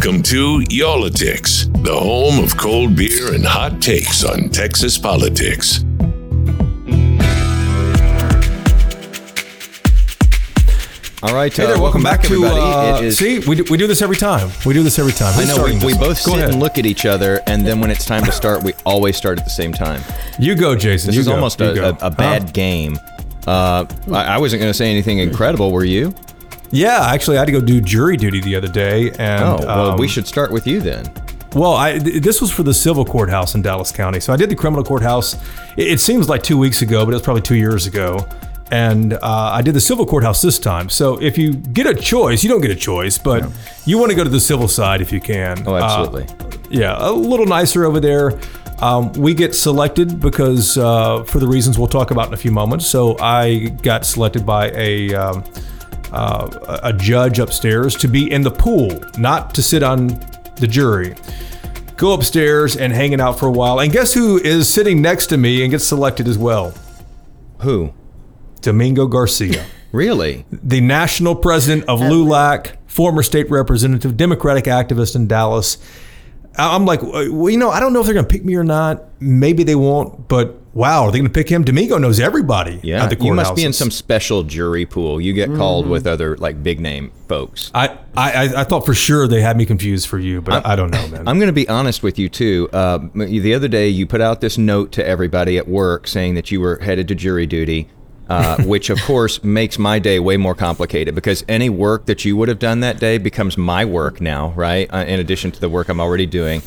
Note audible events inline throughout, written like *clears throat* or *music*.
Welcome to Y'all-itics, the home of cold beer and hot takes on Texas politics. All right, Hey uh, there, welcome, back, to. everybody. Uh, It is- see, we do, we do this every time. We do this every time. I know we, we both Go sit ahead. and look at each other, and then when it's time to start, we always start at the same time. You go, Jason. This you is go. almost a, a, a bad Huh? game. Uh, I, I wasn't going to say anything incredible. Were you? Yeah, actually, I had to go do jury duty the other day, and Oh, well, um, we should start with you then. Well, I, th- this was for the civil courthouse in Dallas County. So I did the criminal courthouse. It, it seems like two weeks ago, but it was probably two years ago. And uh, I did the civil courthouse this time. So if you get a choice, you don't get a choice, but you want to go to the civil side if you can. Oh, Uh, absolutely. yeah, a little nicer over there. Um, we get selected because, uh, for the reasons we'll talk about in a few moments. So I got selected by a um, uh, a judge upstairs to be in the pool, not to sit on the jury. Go upstairs and hanging out for a while. And guess who is sitting next to me and gets selected as well? Who? Domingo Garcia, *laughs* Really? the national president of LULAC, former state representative, Democratic activist in Dallas. I- I'm like, well, you know, I don't know if they're going to pick me or not. Maybe they won't, but wow, are they going to pick him? Domingo knows everybody Yeah. at the you must be in some special jury pool. You get called with other like big name folks. I, I, I- I thought for sure they had me confused for you, but I, I don't know, man. I'm going to be honest with you too. Uh, the other day, you put out this note to everybody at work saying that you were headed to jury duty, uh, which of course makes my day way more complicated because any work that you would have done that day becomes my work now, right? Uh, in addition to the work I'm already doing.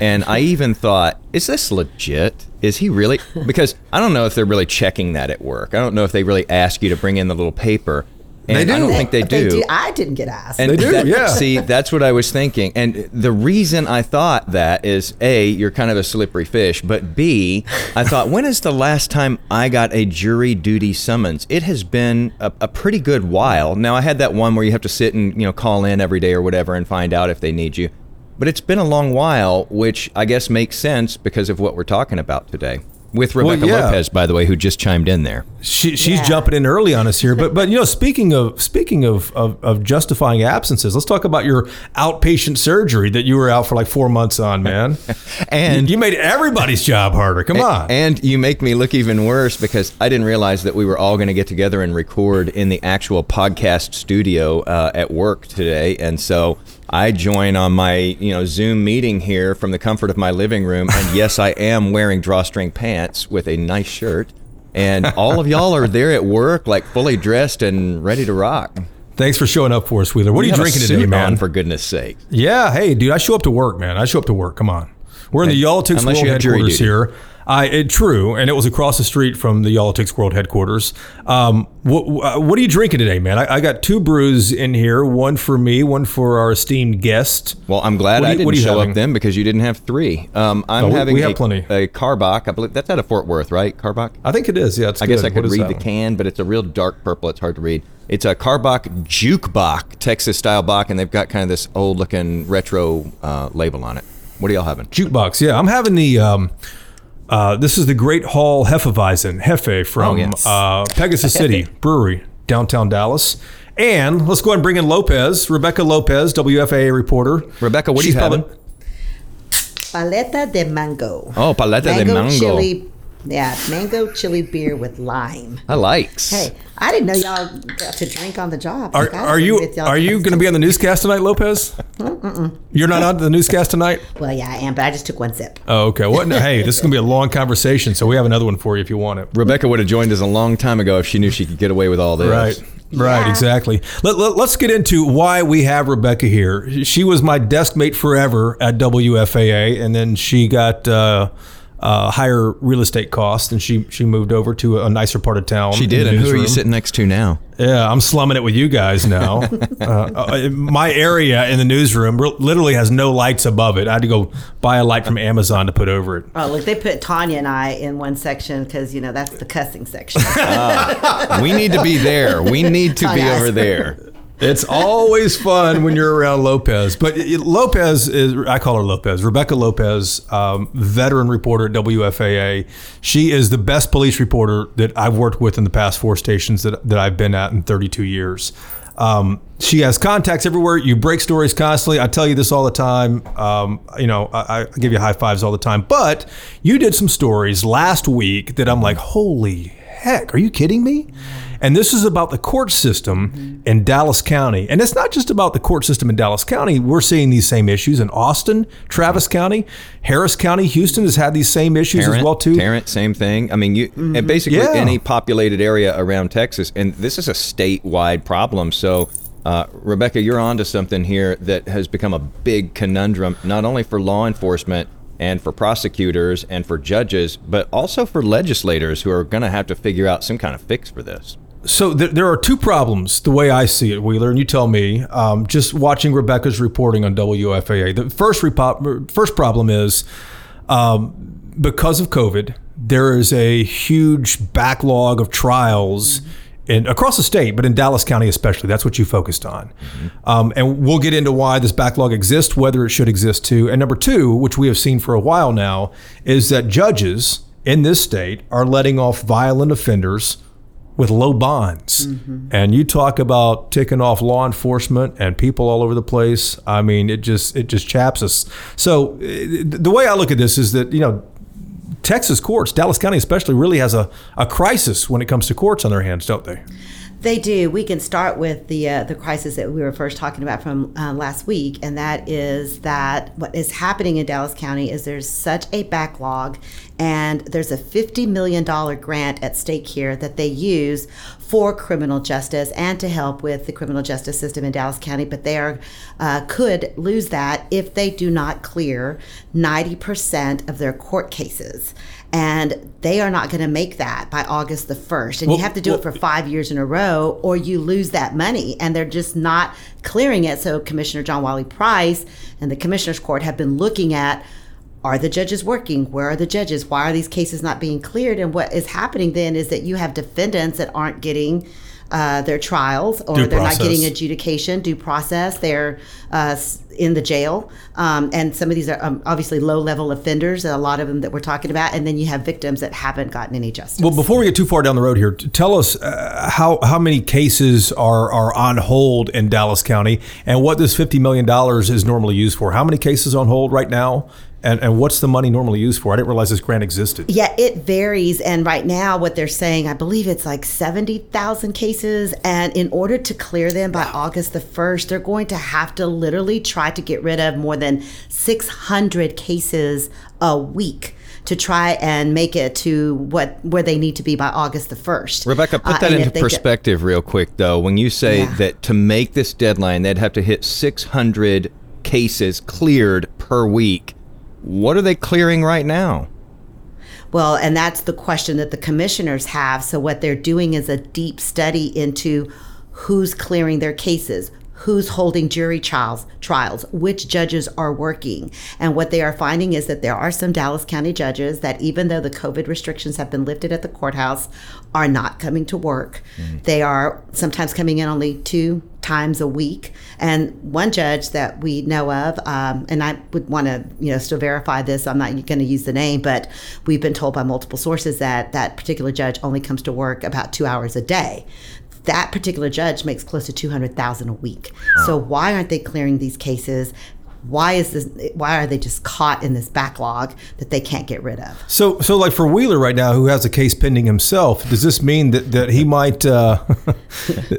And I even thought, is this legit? Is he really? Because I don't know if they're really checking that at work. I don't know if they really ask you to bring in the little paper. And They I do. don't think they do. I didn't get asked. And They do, that- yeah. See, that's what I was thinking. And the reason I thought that is A, you're kind of a slippery fish, but B, I thought, when is the last time I got a jury duty summons? It has been a, a pretty good while. Now, I had that one where you have to sit and, you know, call in every day or whatever and find out if they need you. But it's been a long while, which I guess makes sense because of what we're talking about today. With Rebecca yeah. Lopez, by the way, who just chimed in there. She, she's Yeah. jumping in early on us here, but but you know, speaking of speaking of, of of justifying absences, let's talk about your outpatient surgery that you were out for like four months on, man. *laughs* And you made everybody's job harder. Come on. And you make me look even worse because I didn't realize that we were all going to get together and record in the actual podcast studio uh, at work today. And so I join on my you know Zoom meeting here from the comfort of my living room. And *laughs* yes, I am wearing drawstring pants with a nice shirt. And all of y'all are there at work, like fully dressed and ready to rock. Thanks for showing up for us, Wheeler. What are you drinking today, man? for goodness sake. yeah, hey, dude, I show up to work, man. I show up to work. Come on. We're in the Y'all-itics World headquarters here. I it, true, and it was across the street from the Y'all-itics World headquarters. Um, what what are you drinking today, man? I, I got two brews in here. One for me, one for our esteemed guest. Well, I'm glad What I you- didn't you show having? up then because you didn't have three. Um, I'm Oh, having we have a, plenty. a Karbach. I believe that's out of Fort Worth, right? Karbach. I think it is. Yeah, it's I guess. I could What read the one? can, but it's a real dark purple. It's hard to read. It's a Karbach Jukebach, Texas style Bach, and they've got kind of this old looking retro uh, label on it. What are y'all having? Jukebox. Yeah, I'm having the. Um, uh, this is the Great Hall Hefeweizen Hefe from Oh, yes. uh, Pegasus City Brewery, downtown Dallas. And let's go ahead and bring in Lopez, Rebecca Lopez, WFAA reporter. Rebecca, what are you having? Paleta de mango. Oh, paleta de mango. chili. Yeah, mango chili beer with lime. I likes. Hey, I didn't know y'all got to drink on the job. Are, Like, are you are you going to be on the newscast tonight, Lopez? You're not on the newscast tonight. Well, yeah, I am, but I just took one sip. Oh, okay. What? no, hey, this is going to be a long conversation, so we have another one for you if you want it. Rebecca would have joined us a long time ago if she knew she could get away with all this. Right. Right, Yeah. exactly. Let, let, us get into why we have Rebecca here. She was my desk mate forever at WFAA, and then she got uh, uh, higher real estate costs, and she she moved over to a nicer part of town. She did. And who are you sitting next to now? Yeah, I'm slumming it with you guys now. *laughs* uh, uh, my area in the newsroom literally has no lights above it. I had to go buy a light from Amazon to put over it. Oh, look, they put Tanya and I in one section because, you know, that's the cussing section. we need to be there. We need to be Oh, over there. *laughs* It's always fun when you're around Lopez. But Lopez is, I call her Lopez, Rebecca Lopez, um, veteran reporter at WFAA. She is the best police reporter that I've worked with in the past four stations that, that I've been at in 32 years. Um, she has contacts everywhere. You break stories constantly. I tell you this all the time. Um, you know, I, I give you high fives all the time. But you did some stories last week that I'm like, holy heck, are you kidding me? And this is about the court system in Dallas County. And it's not just about the court system in Dallas County. We're seeing these same issues in Austin, Travis County, Harris County, Houston has had these same issues as well too. Tarrant, same thing. I mean, you and basically Yeah. any populated area around Texas, and this is a statewide problem. So, uh, Rebecca, you're onto something here that has become a big conundrum, not only for law enforcement and for prosecutors and for judges, but also for legislators who are going to have to figure out some kind of fix for this. So th- there are two problems, the way I see it, Wheeler, and you tell me. Um, just watching Rebecca's reporting on WFAA, the first repo- first problem is um, because of COVID, there is a huge backlog of trials. In, across the state, but in Dallas County especially, that's what you focused on. Um, and we'll get into why this backlog exists, whether it should exist too. And number two, which we have seen for a while now, is that judges in this state are letting off violent offenders with low bonds. And you talk about ticking off law enforcement and people all over the place. I mean, it just it just chaps us. So eh, the way I look at this is that you know. Texas courts, Dallas County especially, really has a, a crisis when it comes to courts on their hands, don't they? They do. We can start with the uh, the crisis that we were first talking about from uh, last week, and that is that what is happening in Dallas County is there's such a backlog, and there's a fifty million dollar grant at stake here that they use for criminal justice and to help with the criminal justice system in Dallas County. But they are uh, could lose that if they do not clear ninety percent of their court cases. And they are not going to make that by August the 1st. And Well- you have to do it for five years in a row or you lose that money and they're just not clearing it. So commissioner john wiley price and the commissioners court have been looking at are the judges working? Where are the judges? Why are these cases not being cleared? And what is happening then is that you have defendants that aren't getting uh, their trials or Due they're not getting adjudication due process they're uh, in the jail. Um, and some of these are um, obviously low level offenders a lot of them that we're talking about and then you have victims that haven't gotten any justice. Well, before we get too far down the road here, tell us uh, how how many cases are are on hold in Dallas County, and what this fifty million dollars is normally used for. How many cases on hold right now, and and what's the money normally used for? I didn't realize this grant existed. Yeah, it varies. And right now, what they're saying, I believe it's like 70,000 cases. And in order to clear them by August the 1st, they're going to have to literally try to get rid of more than 600 cases a week to try and make it to what where they need to be by August the 1st. Rebecca, put Uh, that and into if they get- perspective real quick, though. When you say Yeah. that to make this deadline, they'd have to hit 600 cases cleared per week. What are they clearing right now? Well, and that's the question that the commissioners have. So, what they're doing is a deep study into who's clearing their cases, who's holding jury trials, trials, which judges are working. And what they are finding is that there are some Dallas County judges that, even though the COVID restrictions have been lifted at the courthouse, are not coming to work. Mm-hmm. They are sometimes coming in only two times a week. And one judge that we know of, um, and I would want to, you know, still verify this. I'm not going to use the name, but we've been told by multiple sources that that particular judge only comes to work about two hours a day. That particular judge makes close to two hundred thousand a week. So why aren't they clearing these cases? Why is this? Why are they just caught in this backlog that they can't get rid of? So, so like for Wheeler right now, who has a case pending himself, does this mean that, that he might uh, *laughs*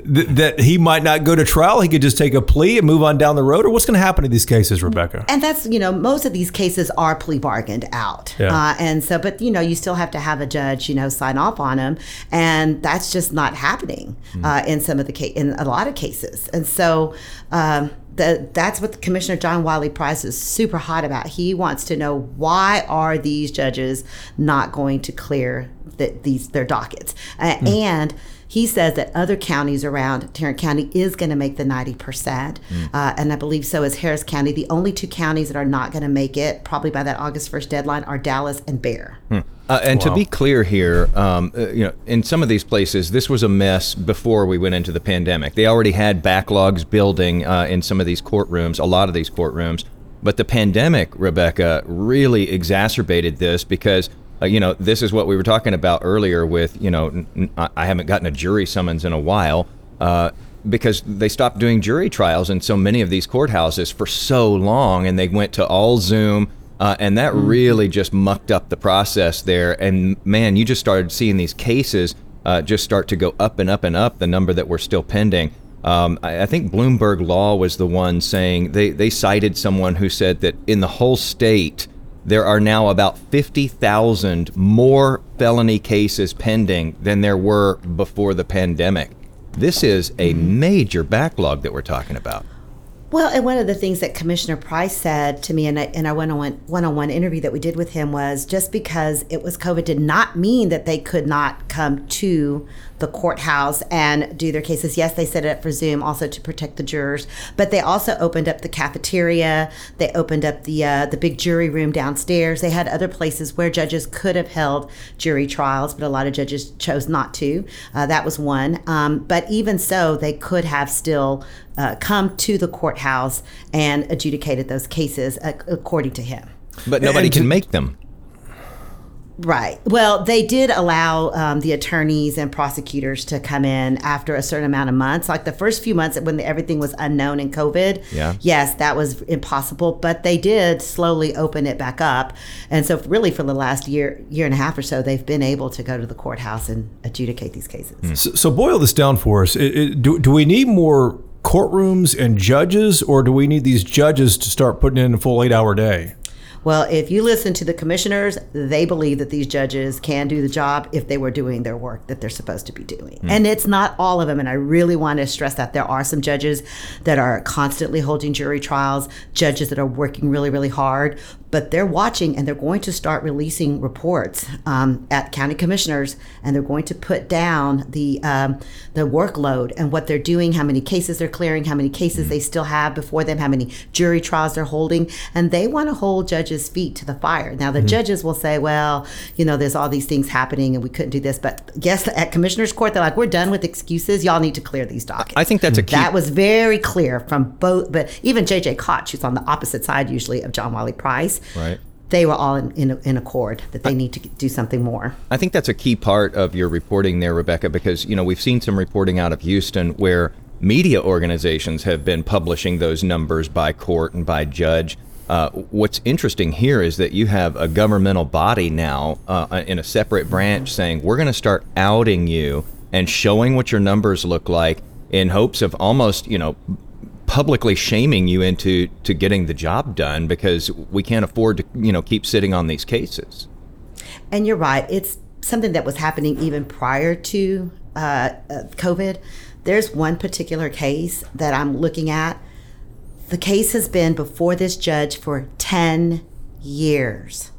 that, he might not go to trial? He could just take a plea and move on down the road, or what's going to happen to these cases, Rebecca? And that's, you know, most of these cases are plea bargained out. Yeah. Uh, and so, but, you know, you still have to have a judge, you know, sign off on them. And that's just not happening uh, in some of the case, in a lot of cases. And so, um, the, that's what Commissioner John Wiley Price is super hot about. He wants to know why are these judges not going to clear the, these their dockets, uh, and he says that other counties around Tarrant County is going to make the 90%. Uh, and I believe so is Harris County. The only two counties that are not going to make it, probably by that August 1st deadline, are Dallas and Bexar. Uh, and to be clear here, um, uh, you know, in some of these places, this was a mess before we went into the pandemic. They already had backlogs building uh, in some of these courtrooms, a lot of these courtrooms. But the pandemic, Rebecca, really exacerbated this because, uh, you know, this is what we were talking about earlier with, you know, n- I haven't gotten a jury summons in a while. Uh, because they stopped doing jury trials in so many of these courthouses for so long, and they went to all Zoom. Uh, and that really just mucked up the process there. And man, you just started seeing these cases uh, just start to go up and up and up, the number that were still pending. Um, I, I think Bloomberg Law was the one saying they, they cited someone who said that in the whole state, there are now about 50,000 more felony cases pending than there were before the pandemic. This is a mm-hmm. major backlog that we're talking about. Well, and one of the things that Commissioner Price said to me in, a, in our one-on-one one-on-one interview that we did with him was just because it was COVID did not mean that they could not come to the courthouse and do their cases. Yes, they set it up for Zoom also to protect the jurors, but they also opened up the cafeteria. They opened up the uh, the big jury room downstairs. They had other places where judges could have held jury trials, but a lot of judges chose not to. Uh, that was one. Um, but even so, they could have still uh, come to the courthouse and adjudicated those cases uh, according to him. But nobody And can to- make them. Right. Well, they did allow um, the attorneys and prosecutors to come in after a certain amount of months. Like the first few months when everything was unknown in COVID. Yeah. Yes, that was impossible, but they did slowly open it back up. And so, really, for the last year, year and a half or so, they've been able to go to the courthouse and adjudicate these cases. So, so boil this down for us. It, it, do, do we need more courtrooms and judges, or do we need these judges to start putting in a full eight hour day? Well, if you listen to the commissioners, they believe that these judges can do the job if they were doing their work that they're supposed to be doing. Hmm. And it's not all of them. And I really want to stress that there are some judges that are constantly holding jury trials, judges that are working really, really hard, but they're watching and they're going to start releasing reports um, at county commissioners and they're going to put down the, um, the workload and what they're doing, how many cases they're clearing, how many cases they still have before them, how many jury trials they're holding. And they want to hold judges' feet to the fire. Now, the judges will say, well, you know, there's all these things happening and we couldn't do this. But yes, at commissioner's court, they're like, we're done with excuses. Y'all need to clear these dockets. I think that's a key. That was very clear from both, but even JJ Koch, who's on the opposite side usually of John Wiley Price, Right. they were all in, in, in accord that they need to do something more. I think that's a key part of your reporting there, Rebecca, because you know we've seen some reporting out of Houston where media organizations have been publishing those numbers by court and by judge. Uh, what's interesting here is that you have a governmental body now uh, in a separate branch saying we're going to start outing you and showing what your numbers look like in hopes of almost you know publicly shaming you into to getting the job done because we can't afford to you know keep sitting on these cases. And you're right. It's something that was happening even prior to uh, uh, COVID. There's one particular case that I'm looking at. The case has been before this judge for 10 years.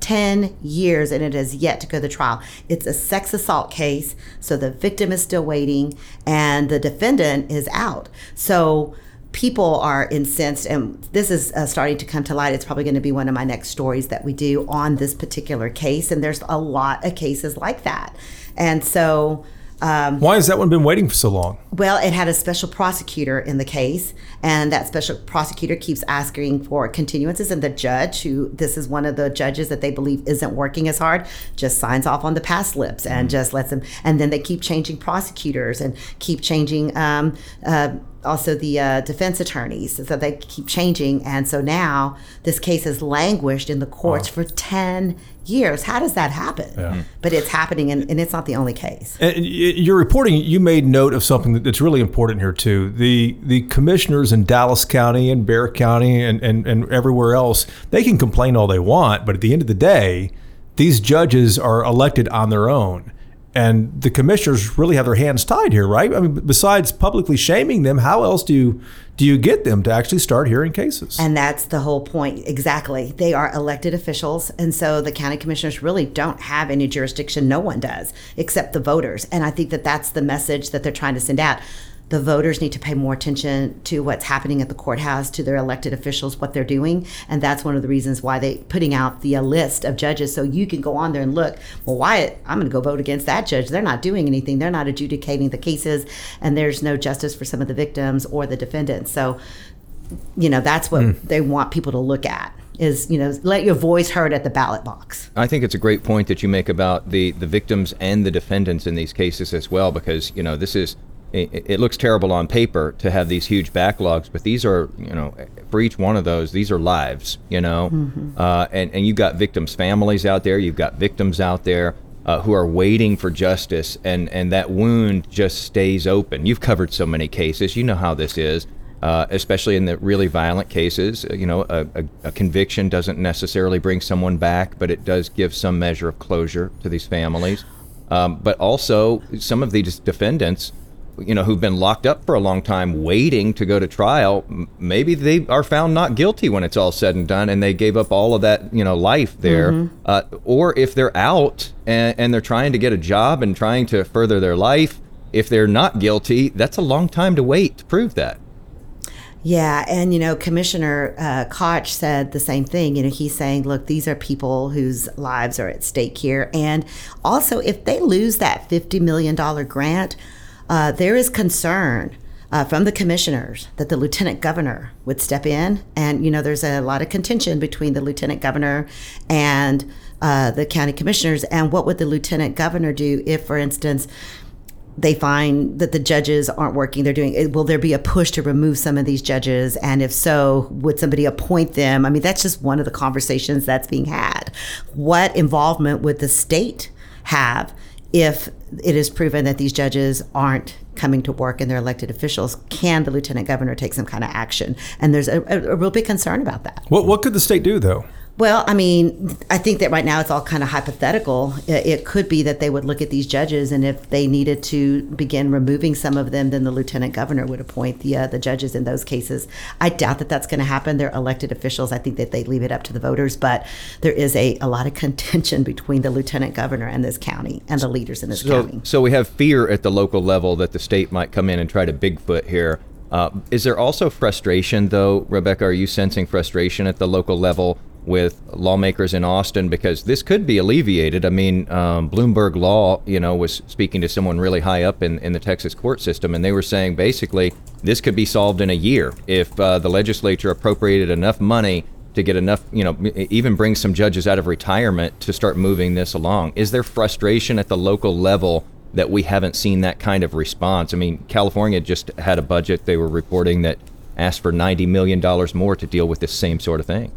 10 years and it has yet to go to trial. It's a sex assault case, so the victim is still waiting and the defendant is out. So people are incensed, and this is uh, starting to come to light. It's probably going to be one of my next stories that we do on this particular case, and there's a lot of cases like that. And so, um, Why has that one been waiting for so long? well, it had a special prosecutor in the case, and that special prosecutor keeps asking for continuances. And the judge, who this is one of the judges that they believe isn't working as hard, just signs off on the past slips and just lets them. And then they keep changing prosecutors and keep changing. Um, uh, also, the uh, defense attorneys, so they keep changing, and so now this case has languished in the courts for ten years. How does that happen? But it's happening, and, and it's not the only case. And y- your reporting, you made note of something that's really important here too. The the commissioners in Dallas County and Bexar County and, and, and everywhere else, they can complain all they want, but at the end of the day, these judges are elected on their own. And the commissioners really have their hands tied here, right? I mean, besides publicly shaming them, how else do you do you get them to actually start hearing cases? And that's the whole point. Exactly. They are elected officials. And so the county commissioners really don't have any jurisdiction. No one does, except the voters. And I think that that's the message that they're trying to send out. The voters need to pay more attention to what's happening at the courthouse, to their elected officials, what they're doing. And that's one of the reasons why they putting out the uh, list of judges so you can go on there and look, well, why I'm going to go vote against that judge. They're not doing anything. They're not adjudicating the cases and there's no justice for some of the victims or the defendants. So you know that's what they want people to look at is you know let your voice heard at the ballot box I think it's a great point that you make about the, the victims and the defendants in these cases as well, because you know this is it, it looks terrible on paper to have these huge backlogs, but these are, you know, for each one of those, these are lives, you know, uh, and and you've got victims' families out there, you've got victims out there. Uh, who are waiting for justice, and, and that wound just stays open. You've covered so many cases, you know how this is uh, especially in the really violent cases. You know, a, a, a, conviction doesn't necessarily bring someone back, but it does give some measure of closure to these families. Um, but also, some of these defendants, you know, who've been locked up for a long time waiting to go to trial, maybe they are found not guilty when it's all said and done, and they gave up all of that, you know, life there. Mm-hmm. Uh, or if they're out and, and they're trying to get a job and trying to further their life, if they're not guilty, that's a long time to wait to prove that. Yeah, and you know, Commissioner uh, Koch said the same thing. You know, he's saying, look, these are people whose lives are at stake here, and also if they lose that fifty million dollar grant, uh, there is concern. Uh, from the commissioners that the lieutenant governor would step in. And, you know, there's a lot of contention between the lieutenant governor and uh, the county commissioners. And what would the lieutenant governor do if, for instance, they find that the judges aren't working they're doing will there be a push to remove some of these judges and if so would somebody appoint them i mean that's just one of the conversations that's being had what involvement would the state have if it is proven that these judges aren't coming to work and they're elected officials can the lieutenant governor take some kind of action? And there's a, a, real big concern about that. What, what could the state do though well, I mean, I think that right now it's all kind of hypothetical. It could be that they would look at these judges, and if they needed to begin removing some of them, then the lieutenant governor would appoint the uh, the judges in those cases. I doubt that that's going to happen. They're elected officials. I think that they leave it up to the voters, but there is a, a lot of *laughs* contention between the lieutenant governor and this county and the leaders in this so, county. So we have fear at the local level that the state might come in and try to Bigfoot here. Uh, is there also frustration, though, Rebecca? Are you sensing frustration at the local level? With lawmakers in Austin because this could be alleviated. I mean, um, Bloomberg Law, you know, was speaking to someone really high up in, in the Texas court system, and they were saying basically this could be solved in a year if uh, the legislature appropriated enough money to get enough, you know, even bring some judges out of retirement to start moving this along. Is there frustration at the local level that we haven't seen that kind of response? I mean, California just had a budget they were reporting that asked for $90 million more to deal with this same sort of thing.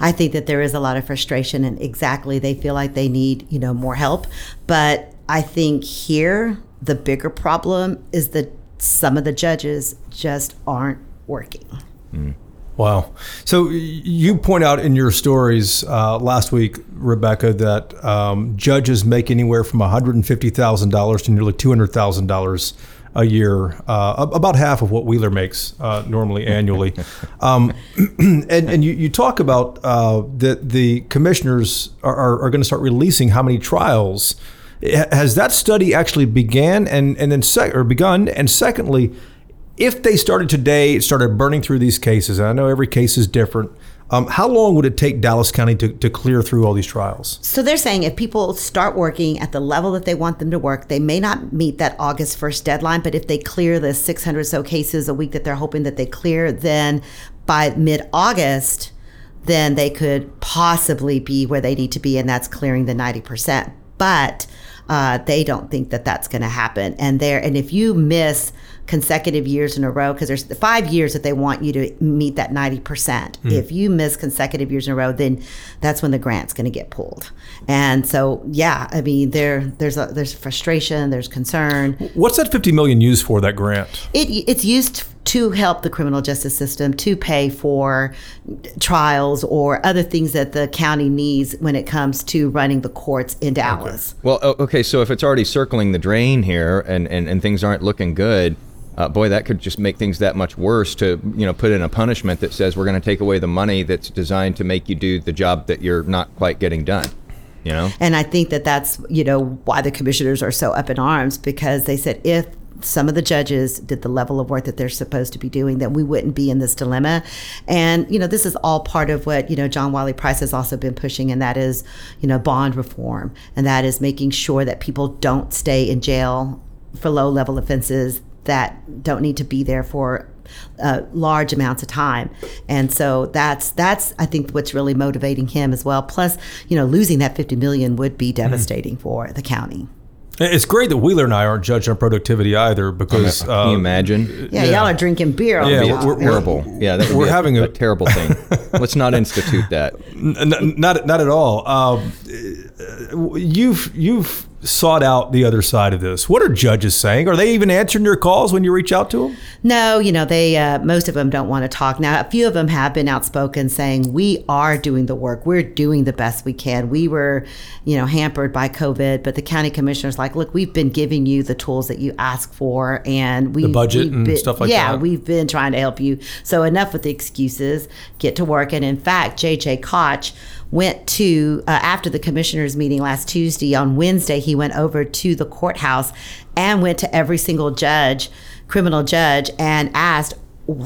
I think that there is a lot of frustration and exactly they feel like they need, you know, more help. But I think here the bigger problem is that some of the judges just aren't working. Mm. Wow. So you point out in your stories uh, last week, Rebecca, that um, judges make anywhere from $150,000 to nearly $200,000 a year, uh, about half of what Wheeler makes uh, normally annually. *laughs* Um, *clears throat* and and you, you talk about uh, that the commissioners are, are, are going to start releasing how many trials. Has that study actually began and and then sec- or begun? And secondly, if they started today, started burning through these cases, and I know every case is different. Um, how long would it take Dallas County to, to clear through all these trials? So they're saying if people start working at the level that they want them to work, they may not meet that August 1st deadline, but if they clear the 600 so cases a week that they're hoping that they clear, then by mid August, then they could possibly be where they need to be, and that's clearing the 90%. But uh, they don't think that that's going to happen. And there, and if you miss consecutive years in a row, because there's five years that they want you to meet that 90%. Mm. If you miss consecutive years in a row, then that's when the grant's going to get pulled. And so, yeah, I mean, there there's a, there's frustration, there's concern. What's that 50 million used for? That grant? It it's used to help the criminal justice system to pay for trials or other things that the county needs when it comes to running the courts in Dallas. Okay. Well, okay, so if it's already circling the drain here and, and, and things aren't looking good, uh, boy, that could just make things that much worse to you know put in a punishment that says we're going to take away the money that's designed to make you do the job that you're not quite getting done. You know, and I think that that's you know why the commissioners are so up in arms because they said if some of the judges did the level of work that they're supposed to be doing, then we wouldn't be in this dilemma. And, you know, this is all part of what, you know, John Wiley Price has also been pushing, and that is, you know, bond reform. And that is making sure that people don't stay in jail for low level offenses that don't need to be there for uh, large amounts of time, and so that's that's I think what's really motivating him as well. Plus, you know, losing that fifty million would be devastating mm. for the county. It's great that Wheeler and I aren't judged on productivity either because Can uh, you imagine? Yeah, y'all are drinking beer. On Yeah, we're- we're- Terrible. Yeah, that We're be a- having a, a- terrible thing. *laughs* Let's not institute that. N- n- not not at all. Um, uh, you've you've sought out the other side of this. What are judges saying? Are they even answering your calls when you reach out to them? No, you know, they uh, most of them don't want to talk. Now, a few of them have been outspoken saying we are doing the work. We're doing the best we can. We were, you know, hampered by COVID, but the county commissioner's like, look, we've been giving you the tools that you ask for, and we budget we've and been- stuff like yeah, that. we've been trying to help you. So enough with the excuses. Get to work. And in fact, JJ Koch went to uh, after the commissioners meeting last Tuesday. On Wednesday, he went over to the courthouse and went to every single judge, criminal judge, and asked.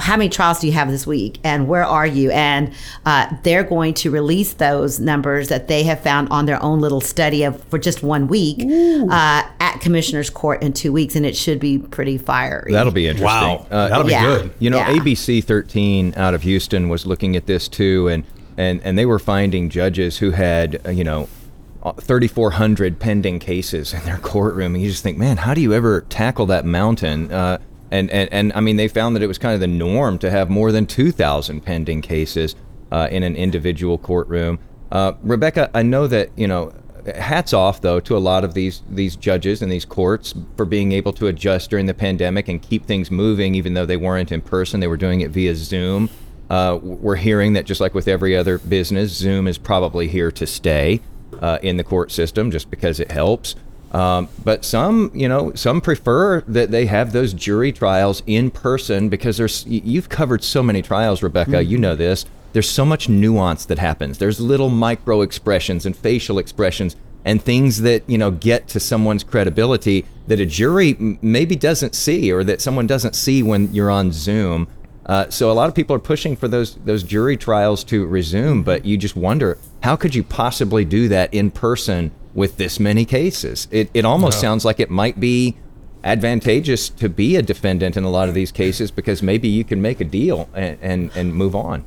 How many trials do you have this week, and where are you? And uh, they're going to release those numbers that they have found on their own little study of for just one week uh, at commissioners' court in two weeks, and it should be pretty fiery. That'll be interesting. Wow, Uh, that'll be yeah. good. You know, Yeah. ABC 13 out of Houston was looking at this too, and and and they were finding judges who had uh, you know. 3,400 pending cases in their *laughs* courtroom, and you just think, man, how do you ever tackle that mountain? Uh, and, and and I mean, they found that it was kind of the norm to have more than 2,000 pending cases uh, in an individual courtroom. Uh, Rebecca, I know that you know. Hats off, though, to a lot of these these judges and these courts for being able to adjust during the pandemic and keep things moving, even though they weren't in person. They were doing it via Zoom. Uh, we're hearing that just like with every other business, Zoom is probably here to stay uh, in the court system just because it helps. Um, but some, you know, some prefer that they have those jury trials in person because there's you've covered so many trials, Rebecca. You know this. There's so much nuance that happens. There's little micro expressions and facial expressions and things that you know get to someone's credibility that a jury m- maybe doesn't see or that someone doesn't see when you're on Zoom. Uh, so a lot of people are pushing for those those jury trials to resume, but you just wonder how could you possibly do that in person with this many cases? It it almost sounds like it might be advantageous to be a defendant in a lot of these cases because maybe you can make a deal and and, and move on.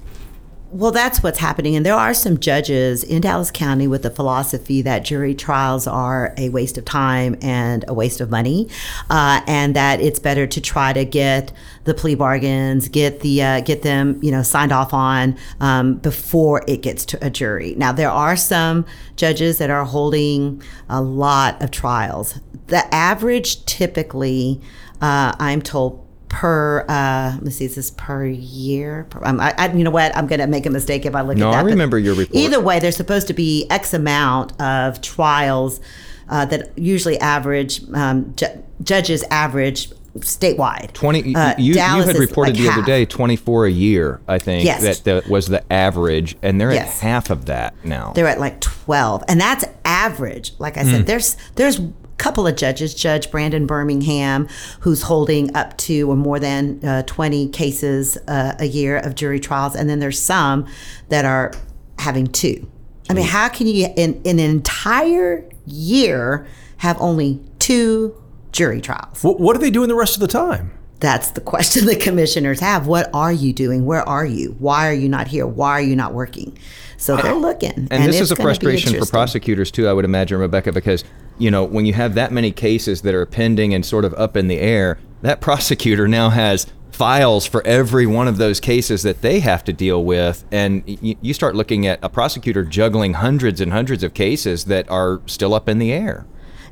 Well, that's what's happening. And there are some judges in Dallas County with the philosophy that jury trials are a waste of time and a waste of money, uh, and that it's better to try to get the plea bargains, get the uh, get them, you know, signed off on um, before it gets to a jury. Now, there are some judges that are holding a lot of trials. The average, typically, uh, I'm told per uh let's see is this per year per, um, I, I you know what i'm gonna make a mistake if i look No, at that I remember your report. either way there's supposed to be x amount of trials uh, that usually average um, ju- judges average statewide 20 Uh, you, you had reported like the other day 24 a year i think Yes. that that was the average and they're Yes. at half of that now they're at like 12 and that's average like i Hmm. said there's there's a couple of judges judge brandon birmingham who's holding up to or more than uh, 20 cases uh, a year of jury trials and then there's some that are having two i mean how can you in, in an entire year have only two jury trials What, what are they doing the rest of the time? That's the question *laughs* the commissioners have. What are you doing? Where are you? Why are you not here? Why are you not working? So they're looking. and, this it's is a frustration for prosecutors too i would imagine rebecca because you know when you have that many cases that are pending and sort of up in the air that *laughs* prosecutor now has files for every one of those cases that they have to deal with and y- you start looking at a prosecutor juggling hundreds and hundreds of cases that are still up in the air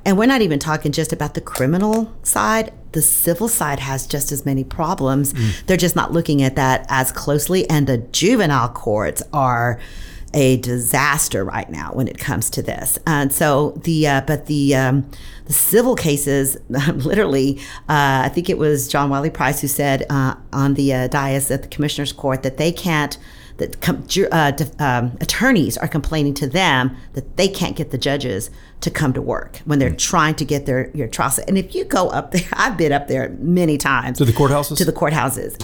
And we're not even talking just about the criminal side. The civil side has just as many problems. They're just not looking at that as closely. And the juvenile courts are a disaster right now when it comes to this. And so the uh, but the um, the civil cases, *laughs* literally, uh, I think it was John Wiley Price who said uh, on the uh, dais at the commissioner's court that they can't that com- uh, um, attorneys are complaining to them that they can't get the judges to come to work when they're trying to get their your trial. And if you go up there, *laughs* I've been up there many times To the courthouses? To the courthouses,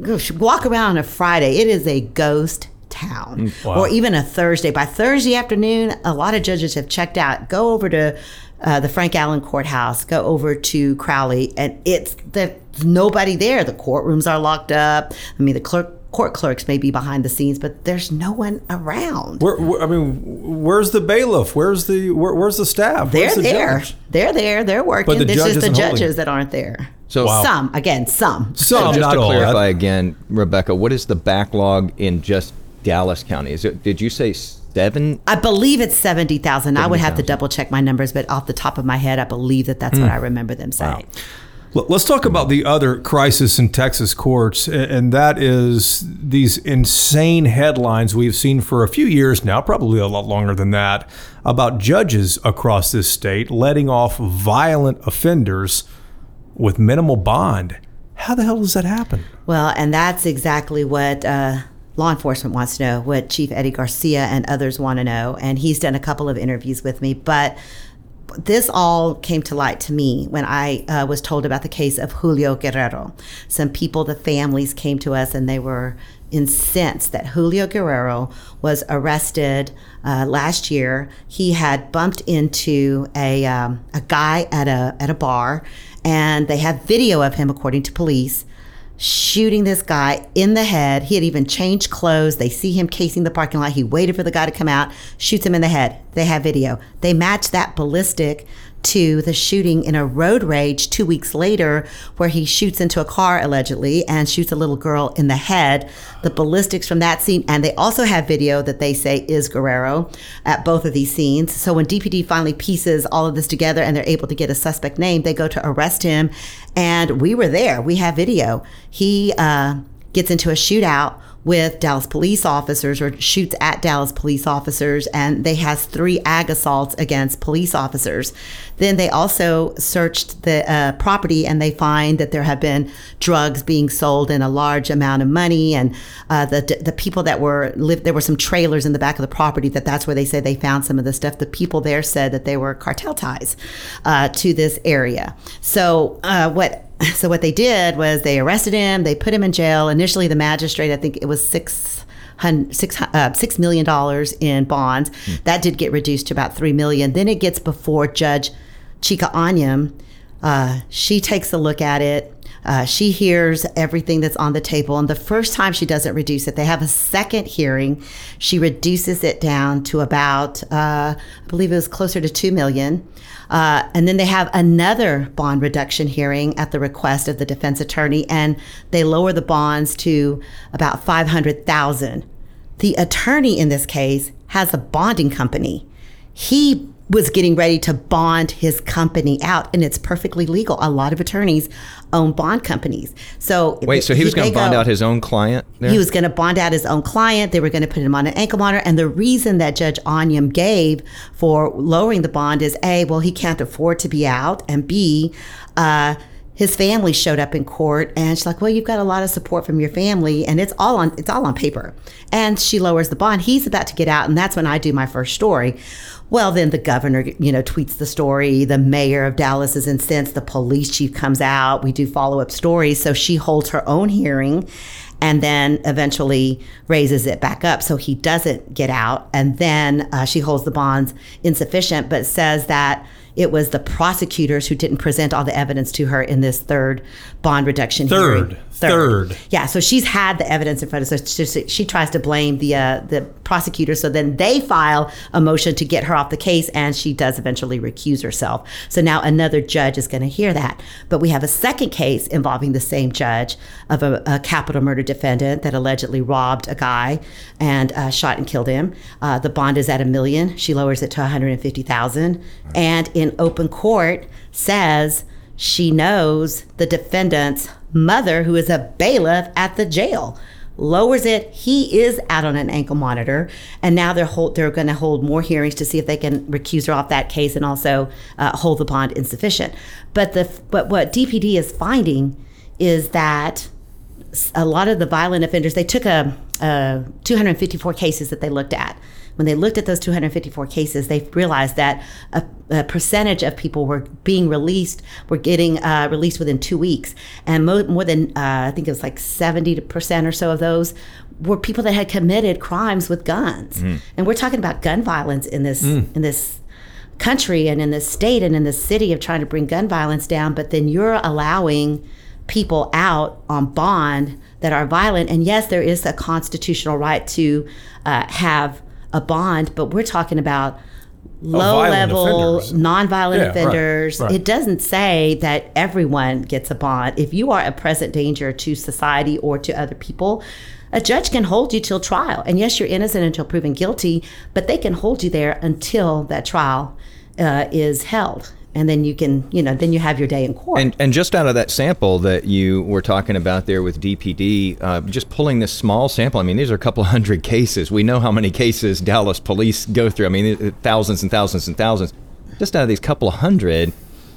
Gosh, walk around on a Friday. It is a ghost town, wow. or even a Thursday. By Thursday afternoon, a lot of judges have checked out. Go over to uh, the Frank Allen Courthouse. Go over to Crowley, and it's there's nobody there. The courtrooms are locked up. I mean, the clerk court clerks may be behind the scenes, but there's no one around. Where, where, I mean, where's the bailiff? Where's the where, where's the staff? They're the there. judge? They're there. They're working. the it's judge just the isn't holding judges that aren't there. So Wow. Some, again, some. So just not to clarify That- again, Rebecca, what is the backlog in just Dallas County? Is it? Did you say seven? I believe it's 70,000. I would have to double check my numbers, but off the top of my head, I believe that that's what hmm. I remember them saying. L- Let's talk about the other crisis in Texas courts, and that is these insane headlines we've seen for a few years now, probably a lot longer than that, about judges across this state letting off violent offenders with minimal bond. How the hell does that happen? Well, and that's exactly what uh, law enforcement wants to know, what Chief Eddie Garcia and others want to know. And he's done a couple of interviews with me. But this all came to light to me when I uh, was told about the case of Julio Guerrero. Some people, the families came to us and they were incensed that Julio Guerrero was arrested uh, last year. He had bumped into a, um, a guy at a, at a bar, and they have video of him, according to police shooting this guy in the head. He had even changed clothes. They see him casing the parking lot. He waited for the guy to come out, shoots him in the head. They have video. They match that ballistic to the shooting in a road rage two weeks later, where he shoots into a car allegedly and shoots a little girl in the head. The ballistics from that scene, and they also have video that they say is Guerrero at both of these scenes. So when DPD finally pieces all of this together and they're able to get a suspect name, they go to arrest him. And we were there. We have video. He uh, gets into a shootout with Dallas police officers or shoots at Dallas police officers and they has three ag assaults against police officers. Then they also searched the uh, property and they find that there have been drugs being sold in a large amount of money and uh, the the people that were lived there were some trailers in the back of the property that that's where they say they found some of the stuff. The people there said that they were cartel ties uh, to this area. So uh, what so what they did was they arrested him, they put him in jail. Initially, the magistrate, I think it was six six uh, six million dollars in bonds. That did get reduced to about three million. Then it gets before Judge Chika Anyiam. Uh, she takes a look at it. Uh, she hears everything that's on the table, and the first time she doesn't reduce it, they have a second hearing. She reduces it down to about, uh, I believe it was closer to two million. Uh, and then they have another bond reduction hearing at the request of the defense attorney, and they lower the bonds to about five hundred thousand. The attorney in this case has a bonding company. He was getting ready to bond his company out, and it's perfectly legal. A lot of attorneys own bond companies. So Wait, so he was going to bond go- out his own client? There? he was going to bond out his own client. They were going to put him on an ankle monitor. And the reason that Judge Anyiam gave for lowering the bond is A, well, he can't afford to be out. And B, uh, his family showed up in court and she's like, well, you've got a lot of support from your family and it's all on, it's all on paper. And she lowers the bond. He's about to get out. And that's when I do my first story. Well, then the governor, you know, tweets the story. The mayor of Dallas is incensed. The police chief comes out. We do follow up stories. So she holds her own hearing and then eventually raises it back up so he doesn't get out. And then uh, she holds the bonds insufficient, but says that it was the prosecutors who didn't present all the evidence to her in this third bond reduction Third. hearing. Third. Yeah, so she's had the evidence in front of her. So she, she tries to blame the uh, the prosecutor. So then they file a motion to get her off the case, and she does eventually recuse herself. So now another judge is going to hear that. But we have a second case involving the same judge of a, a capital murder defendant that allegedly robbed a guy and uh, shot and killed him. Uh, the bond is at a million. She lowers it to 150,000, and in open court says she knows the defendant's mother, who is a bailiff at the jail. Lowers it. He is out on an ankle monitor, and now they're hold, they're going to hold more hearings to see if they can recuse her off that case and also uh, hold the bond insufficient. But the but what DPD is finding is that a lot of the violent offenders they took a, a 254 cases that they looked at when they looked at those 254 cases they realized that a, a percentage of people were being released were getting uh, released within two weeks. And mo- more than uh, i think it was like 70% or so of those were people that had committed crimes with guns. And we're talking about gun violence in this in this country and in this state and in this city of trying to bring gun violence down but then you're allowing people out on bond that are violent. And yes, there is a constitutional right to uh, have a bond, but we're talking about low level offenders. nonviolent Yeah, right, offenders. right. It doesn't say that everyone gets a bond. If you are a present danger to society or to other people, a judge can hold you till trial. And yes, you're innocent until proven guilty, but they can hold you there until that trial uh, is held. And then you can, you know, then you have your day in court. And, and just out of that sample that you were talking about there with DPD, uh, just pulling this small sample, I mean, these are a couple hundred *laughs* cases. We know how many cases Dallas police go through. I mean, thousands and thousands and thousands. Just out of these couple hundred,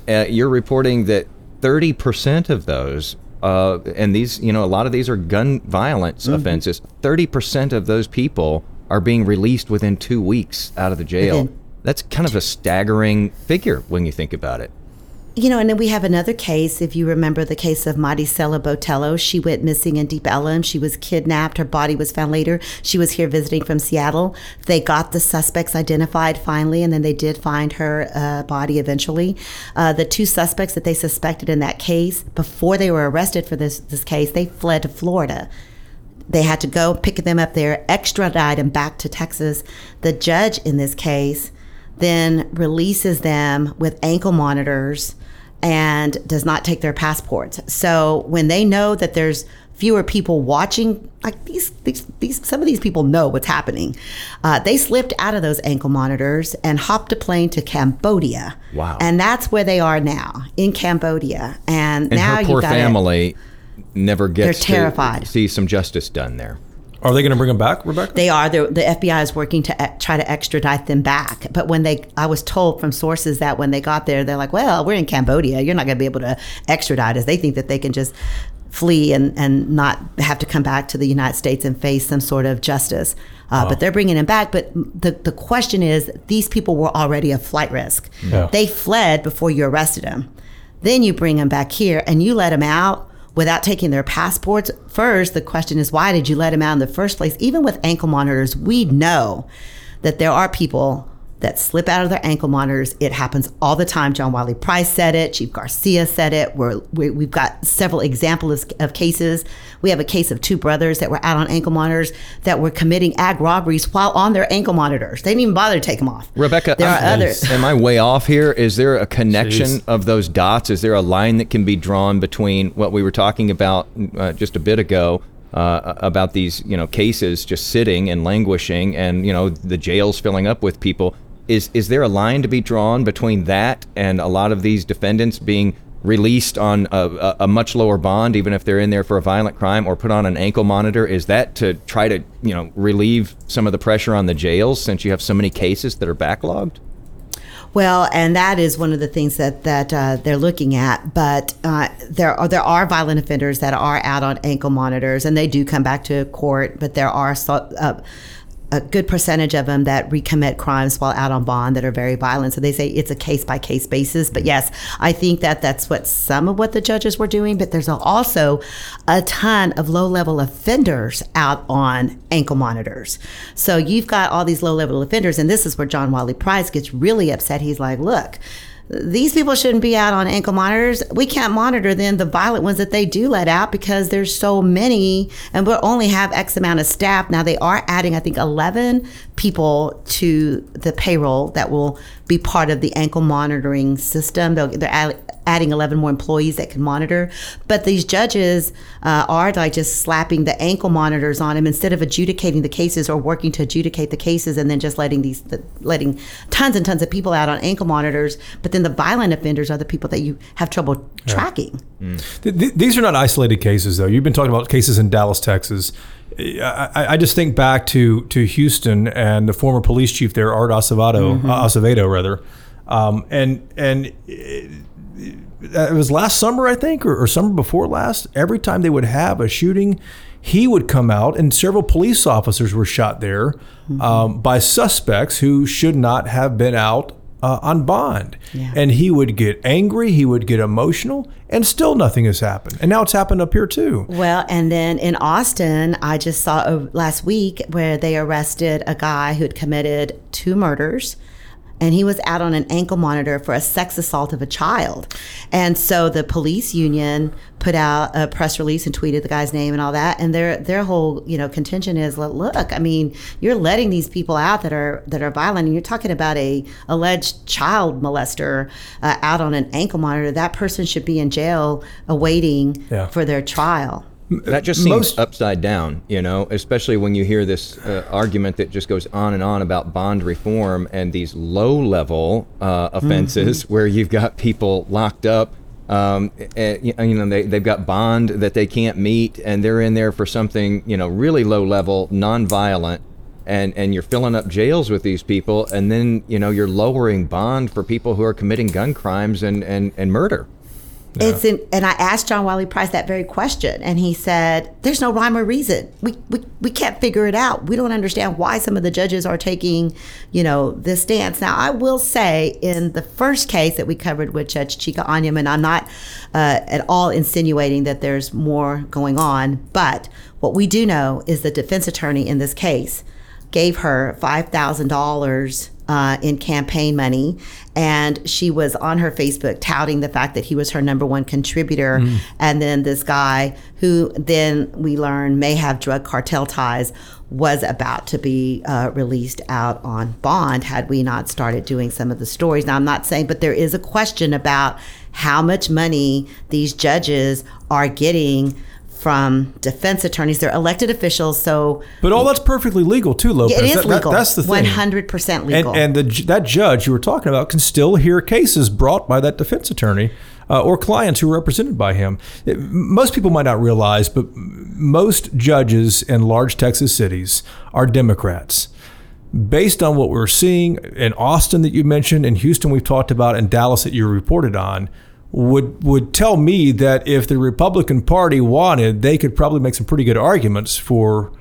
uh, you're reporting that 30% of those, uh, and these, you know, a lot of these are gun violence offenses, 30% of those people are being released within two weeks out of the jail. Within- That's kind of a staggering figure when you think about it. You know, and then we have another case. If you remember the case of Marisela Botello, she went missing in Deep Ellum. She was kidnapped. Her body was found later. She was here visiting from Seattle. They got the suspects identified finally, and then they did find her uh, body eventually. Uh, the two suspects that they suspected in that case, before they were arrested for this this case, they fled to Florida. They had to go pick them up there, extradite them back to Texas. The judge in this case then releases them with ankle monitors and does not take their passports. So when they know that there's fewer people watching, like these, these, these some of these people know what's happening. Uh, they slipped out of those ankle monitors and hopped a plane to Cambodia. Wow. And that's where they are now in Cambodia. And, And now her poor family never gets They're terrified. to see some justice done there. Are they going to bring them back, Rebecca? They are. They're, the FBI is working to e- try to extradite them back. But when they, I was told from sources that when they got there, they're like, well, we're in Cambodia. You're not going to be able to extradite us. They think that they can just flee and, and not have to come back to the United States and face some sort of justice. Uh, But they're bringing them back. But the, the question is, these people were already a flight risk. Yeah. They fled before you arrested them. Then you bring them back here and you let them out without taking their passports. First, the question is, why did you let them out in the first place? Even with ankle monitors, we know that there are people that slip out of their ankle monitors. It happens all the time. John Wiley Price said it. Chief Garcia said it. We're, we, we've got several examples of, of cases. We have a case of two brothers that were out on ankle monitors that were committing ag robberies while on their ankle monitors. They didn't even bother to take them off. Rebecca, there are I'm- others. Am I way off here? Is there a connection Jeez. of those dots? Is there a line that can be drawn between what we were talking about uh, just a bit ago uh, about these, you know, cases just sitting and languishing, and you know the jails filling up with people? Is is there a line to be drawn between that and a lot of these defendants being released on a, a, much lower bond, even if they're in there for a violent crime, or put on an ankle monitor? Is that to try to, you know, relieve some of the pressure on the jails since you have so many cases that are backlogged? Well, and that is one of the things that that uh, they're looking at. But uh, there are there are violent offenders that are out on ankle monitors, and they do come back to court. But there are uh, a good percentage of them that recommit crimes while out on bond that are very violent. So they say it's a case by case basis. But yes, I think that that's what some of what the judges were doing. But there's also a ton of low level offenders out on ankle monitors. So you've got all these low level offenders, and this is where John Wiley Price gets really upset. He's like, look. These people shouldn't be out on ankle monitors. We can't monitor then the violent ones that they do let out because there's so many and we'll only have X amount of staff. Now they are adding, I think, 11 people to the payroll that will be part of the ankle monitoring system. They'll, they're add- adding 11 more employees that can monitor. But these judges uh, are like just slapping the ankle monitors on them instead of adjudicating the cases or working to adjudicate the cases and then just letting these, the, letting tons and tons of people out on ankle monitors. But then the violent offenders are the people that you have trouble tracking. Th- th- these are not isolated cases, though. You've been talking about cases in Dallas, Texas. I, I- I just think back to to Houston and the former police chief there, Art Acevedo, uh, Acevedo rather, um, and and it, it was last summer, I think, or, or summer before last. Every time they would have a shooting, he would come out, and several police officers were shot there um, by suspects who should not have been out uh, on bond. Yeah. And he would get angry, he would get emotional, and still nothing has happened. And now it's happened up here too. Well, and then in Austin, I just saw last week where they arrested a guy who had committed two murders and he was out on an ankle monitor for a sex assault of a child. And so the police union put out a press release and tweeted the guy's name and all that. And their their whole you know contention is, look, I mean, you're letting these people out that are that are violent, and you're talking about a alleged child molester uh, out on an ankle monitor. That person should be in jail awaiting Yeah. for their trial. That just seems Most- upside down, you know, especially when you hear this uh, argument that just goes on and on about bond reform and these low level uh, offenses where you've got people locked up. Um, and, you know, they, they've got bond that they can't meet and they're in there for something, you know, really low level, non-violent. And, and you're filling up jails with these people, and then you know you're lowering bond for people who are committing gun crimes and, and, and murder. It's in, and I asked John Wiley Price that very question, and he said, "There's no rhyme or reason. We, we we can't figure it out. We don't understand why some of the judges are taking, you know, this stance." Now, I will say, in the first case that we covered with Judge Chika Anyiam, and I'm not uh, at all insinuating that there's more going on, but what we do know is the defense attorney in this case gave her five thousand dollars uh, in campaign money, and she was on her Facebook touting the fact that he was her number one contributor, and then this guy who then we learn may have drug cartel ties was about to be uh, released out on bond had we not started doing some of the stories. Now I'm not saying, but there is a question about how much money these judges are getting from defense attorneys. They're elected officials, so But all that's perfectly legal too, Lopez. it is That- that- legal. that's the thing. One hundred percent legal. And, and the, that judge you were talking about can still hear cases brought by that defense attorney uh, or clients who are represented by him. It- most people might not realize, but most judges in large Texas cities are Democrats. Based on what we're seeing in Austin that you mentioned, in Houston we've talked about, and Dallas that you reported on, would would tell me that if the Republican Party wanted, they could probably make some pretty good arguments for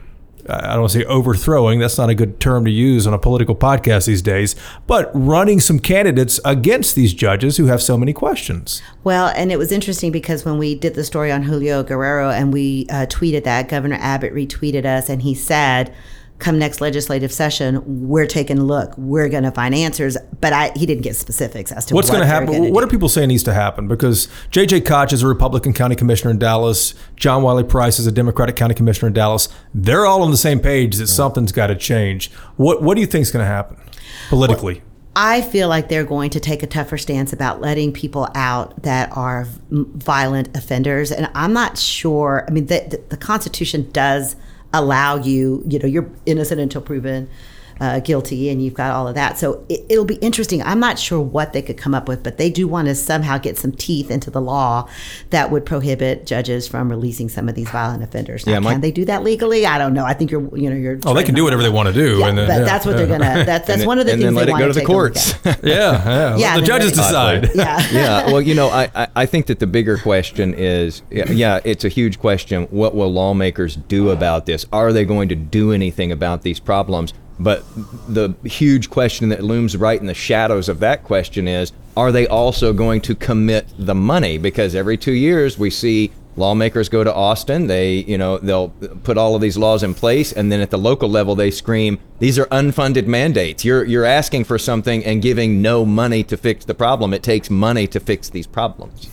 I don't say overthrowing. That's not a good term to use on a political podcast these days. But running some candidates against these judges who have so many questions. Well, and it was interesting because when we did the story on Julio Guerrero and we uh, tweeted that, Governor Abbott retweeted us and he said, come next legislative session, we're taking a look. We're going to find answers. But I, he didn't give specifics as to What's what going to happen? gonna What do. are people saying needs to happen? Because J.J. Koch is a Republican county commissioner in Dallas. John Wiley Price is a Democratic county commissioner in Dallas. They're all on the same page that something's got to change. What What do you think is going to happen politically? I feel like they're going to take a tougher stance about letting people out that are violent offenders. And I'm not sure. I mean, the, the, the Constitution does allow you, you know, you're innocent until proven uh, guilty, and you've got all of that. So it, it'll be interesting. I'm not sure what they could come up with, but they do want to somehow get some teeth into the law that would prohibit judges from releasing some of these violent offenders. Now, Yeah, my- can they do that legally? I don't know. I think you're, you know, you're. Oh, they can do whatever they want to do. Yeah, and then, but yeah, that's what yeah. they're gonna. *laughs* That's that's and one of the and things then let they it go to the take a look courts. at. *laughs* Yeah, yeah. Yeah, the judges decide. Yeah. yeah, *laughs* well, you know, I, I, I think that the bigger question is, yeah, yeah, it's a huge question. What will lawmakers do about this? Are they going to do anything about these problems? But the huge question that looms right in the shadows of that question is, are they also going to commit the money? Because every two years we see lawmakers go to Austin, they, you know, they'll put all of these laws in place, and then at the local level they scream, these are unfunded mandates. You're you're asking for something and giving no money to fix the problem. It takes money to fix these problems.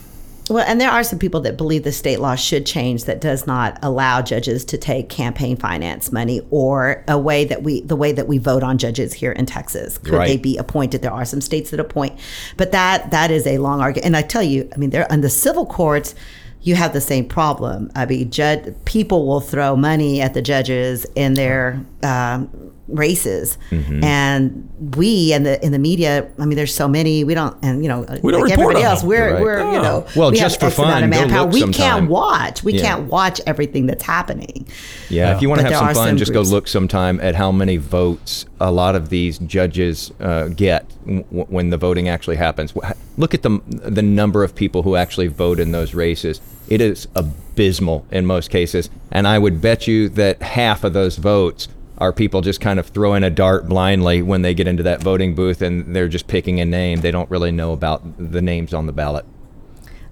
Well, and there are some people that believe the state law should change that does not allow judges to take campaign finance money or a way that we the way that we vote on judges here in Texas. Could Right. they be appointed? There are some states that appoint, but that that is a long argument. And I tell you, I mean, there on the civil courts. You have the same problem. I mean, judge people will throw money at the judges in their um, races, Mm-hmm. and we and the in the media. I mean, there's so many. We don't, and you know, We don't like everybody else, them. we're Right. we're you know, Well, we just for X fun, go manpower. We sometime. can't watch. We Yeah. can't watch everything that's happening. Yeah, if you want to have some fun, some just groups. go look sometime at how many votes a lot of these judges uh, get w- when the voting actually happens. Look at the the number of people who actually vote in those races. It is abysmal in most cases, and I would bet you that half of those votes are people just kind of throwing a dart blindly when they get into that voting booth and they're just picking a name. They don't really know about the names on the ballot.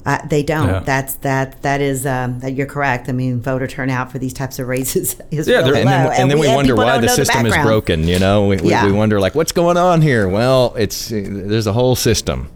Uh, they don't. Yeah. That's that. That is. Um, that you're correct. I mean, voter turnout for these types of races *laughs* is Yeah, really they're- and then, low, and then we, wonder why don't the know system is broken. You know, we, we, Yeah. we wonder like what's going on here. Well, it's there's a whole system.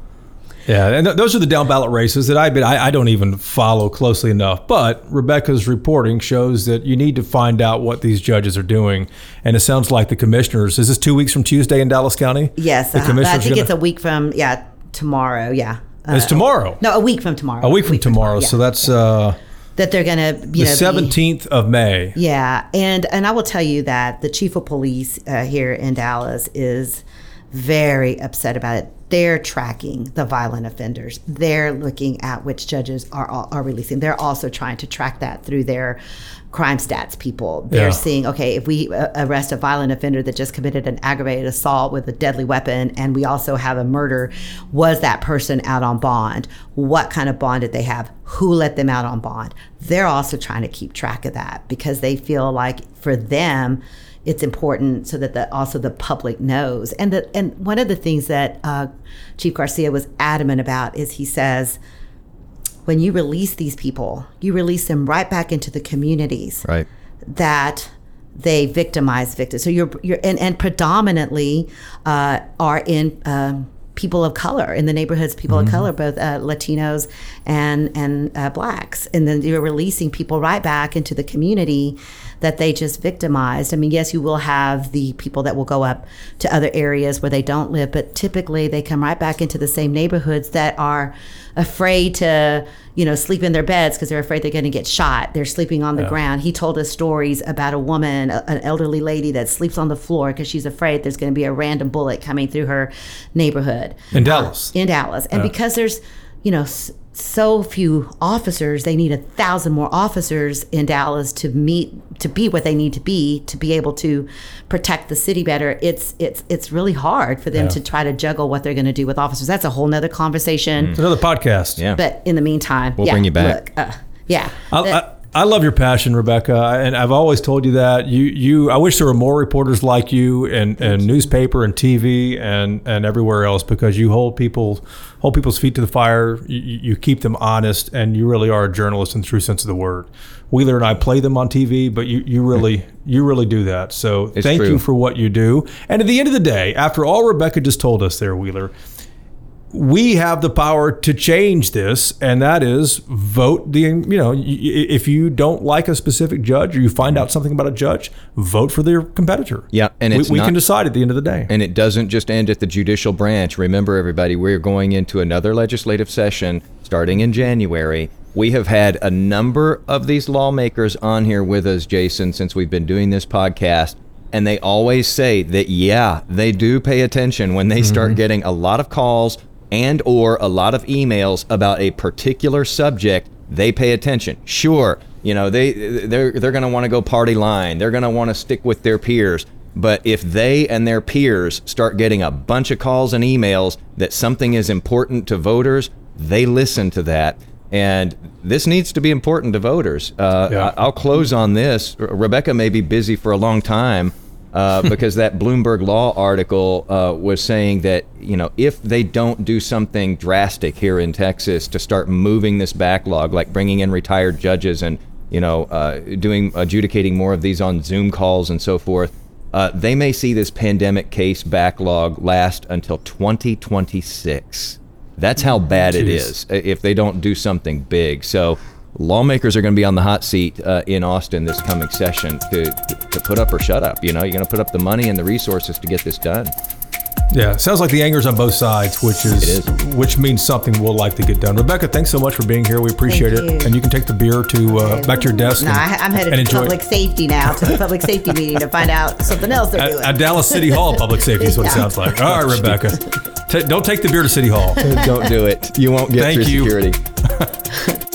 Yeah, and th- those are the down ballot races that I, admit I I don't even follow closely enough. But Rebecca's reporting shows that you need to find out what these judges are doing, and it sounds like the commissioners. Is this two weeks from Tuesday in Dallas County? Yes, the uh-huh. I think gonna- it's a week from yeah tomorrow. Yeah, uh, It's tomorrow. no, a week from tomorrow. A week from tomorrow, yeah. so that's uh, that they're gonna you the know be- seventeenth of May. Yeah, and and I will tell you that the chief of police uh, here in Dallas is very upset about it. They're tracking the violent offenders. They're looking at which judges are are releasing. They're also trying to track that through their crime stats people. They're Yeah. seeing okay, if we uh, arrest a violent offender that just committed an aggravated assault with a deadly weapon, and we also have a murder, was that person out on bond? What kind of bond did they have? Who let them out on bond? They're also trying to keep track of that because they feel like for them, it's important so that the, also the public knows. And the, and one of the things that uh, Chief Garcia was adamant about is he says, when you release these people, you release them right back into the communities Right. that they victimize victims. So you're you're and, and predominantly uh, are in um, people of color in the neighborhoods. People of color, both uh, Latinos and and uh, blacks, and then you're releasing people right back into the community that they just victimized. I mean, yes, you will have the people that will go up to other areas where they don't live, but typically they come right back into the same neighborhoods that are afraid to, you know, sleep in their beds because they're afraid they're going to get shot. They're sleeping on the ground. He told us stories about a woman, a- an elderly lady that sleeps on the floor because she's afraid there's going to be a random bullet coming through her neighborhood In Dallas. in Dallas. And because there's, you know, so few officers, they need a thousand more officers in Dallas to meet to be what they need to be to be able to protect the city better. It's it's it's really hard for them Yeah. to try to juggle what they're going to do with officers. That's a whole nother conversation. It's another podcast. Yeah. But in the meantime, We'll yeah, bring you back. Look, uh, yeah, I, I, I love your passion, Rebecca, and I've always told you that. You, you. I wish there were more reporters like you in, in newspaper and TV and, and everywhere else because you hold people hold people's feet to the fire. You, you you keep them honest, and you really are a journalist in the true sense of the word. Wheeler and I play them on TV, but you, you really you really do that. So It's thank true. you for what you do. And at the end of the day, after all Rebecca just told us there, Wheeler, we have the power to change this, and that is vote the you know if you don't like a specific judge or you find out something about a judge, vote for their competitor. Yeah, and we, it's we not- can decide at the end of the day. And it doesn't just end at the judicial branch. Remember, everybody, we're going into another legislative session starting in January. We have had a number of these lawmakers on here with us, Jason, since we've been doing this podcast. And they always say that, yeah, they do pay attention when they start mm-hmm. getting a lot of calls and or a lot of emails about a particular subject they pay attention. Sure you know they they're they're going to want to go party line they're going to want to stick with their peers but if they and their peers start getting a bunch of calls and emails that something is important to voters they listen to that. And this needs to be important to voters. Uh, Yeah. I'll close on this. Rebecca may be busy for a long time uh, *laughs* because that Bloomberg Law article uh, was saying that you know if they don't do something drastic here in Texas to start moving this backlog, like bringing in retired judges and you know uh, doing adjudicating more of these on Zoom calls and so forth, uh, they may see this pandemic case backlog last until 2026. That's how bad it Jeez. is uh, if they don't do something big. So lawmakers are going to be on the hot seat uh, in Austin this coming session to, to put up or shut up. You know, you're going to put up the money and the resources to get this done. yeah, sounds like the anger's on both sides, which is, It is. which means something will like to get done. Rebecca, thanks so much for being here. We appreciate Thank it, you. and you can take the beer to uh, back to your desk. no, and, I, I'm headed and to enjoy public safety now to the public safety meeting to find out something else they're at, doing. at Dallas City Hall Public *laughs* Safety is what it sounds like. All right, Rebecca, Ta don't take the beer to City Hall. *laughs* Don't do it. You won't get Thank through you. security. *laughs*